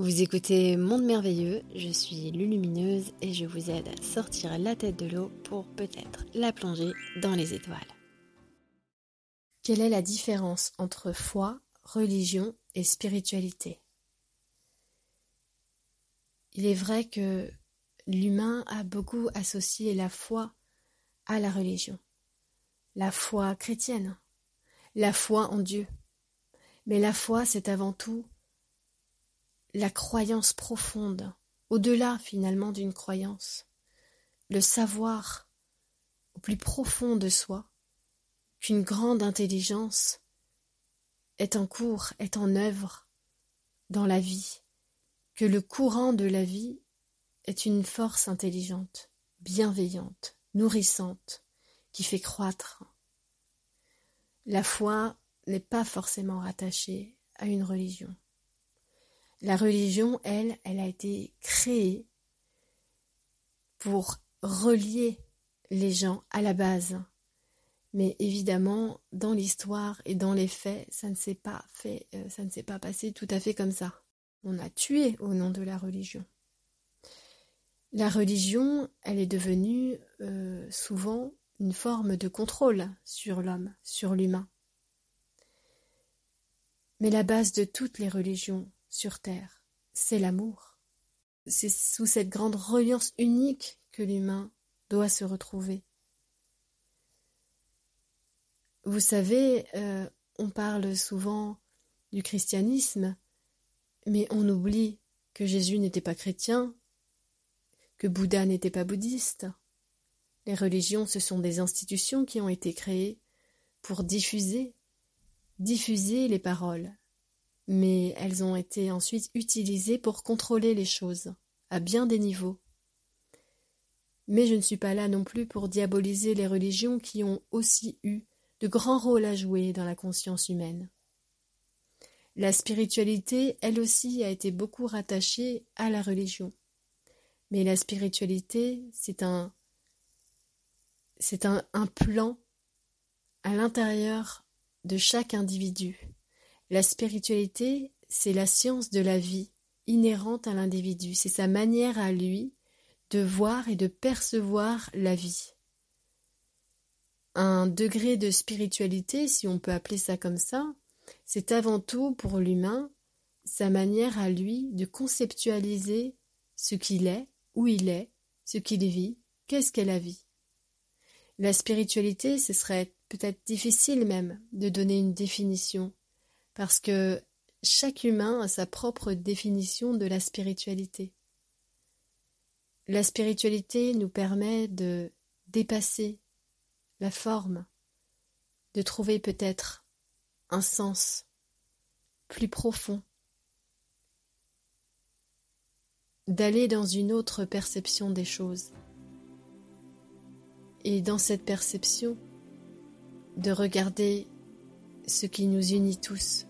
Vous écoutez Monde Merveilleux, je suis Lulumineuse et je vous aide à sortir la tête de l'eau pour peut-être la plonger dans les étoiles. Quelle est la différence entre foi, religion et spiritualité? Il est vrai que l'humain a beaucoup associé la foi à la religion, la foi chrétienne, la foi en Dieu. Mais la foi, c'est avant tout la croyance profonde, au-delà finalement d'une croyance, le savoir au plus profond de soi qu'une grande intelligence est en cours, est en œuvre dans la vie, que le courant de la vie est une force intelligente, bienveillante, nourrissante, qui fait croître. La foi n'est pas forcément rattachée à une religion. La religion, elle, elle a été créée pour relier les gens à la base. Mais évidemment, dans l'histoire et dans les faits, ça ne s'est pas fait, euh, ça ne s'est pas passé tout à fait comme ça. On a tué au nom de la religion. La religion, elle est devenue euh, souvent une forme de contrôle sur l'homme, sur l'humain. Mais la base de toutes les religions, sur terre, c'est l'amour. C'est sous cette grande reliance unique que l'humain doit se retrouver. Vous savez, euh, on parle souvent du christianisme, mais on oublie que Jésus n'était pas chrétien, que Bouddha n'était pas bouddhiste. Les religions, ce sont des institutions qui ont été créées pour diffuser, diffuser les paroles, mais elles ont été ensuite utilisées pour contrôler les choses, à bien des niveaux. Mais je ne suis pas là non plus pour diaboliser les religions qui ont aussi eu de grands rôles à jouer dans la conscience humaine. La spiritualité, elle aussi, a été beaucoup rattachée à la religion. Mais la spiritualité, c'est un, c'est un, plan à l'intérieur de chaque individu. La spiritualité, c'est la science de la vie inhérente à l'individu, c'est sa manière à lui de voir et de percevoir la vie. Un degré de spiritualité, si on peut appeler ça comme ça, c'est avant tout pour l'humain sa manière à lui de conceptualiser ce qu'il est, où il est, ce qu'il vit, qu'est-ce qu'est la vie. La spiritualité, ce serait peut-être difficile même de donner une définition parce que chaque humain a sa propre définition de la spiritualité. La spiritualité nous permet de dépasser la forme, de trouver peut-être un sens plus profond, d'aller dans une autre perception des choses. Et dans cette perception, de regarder ce qui nous unit tous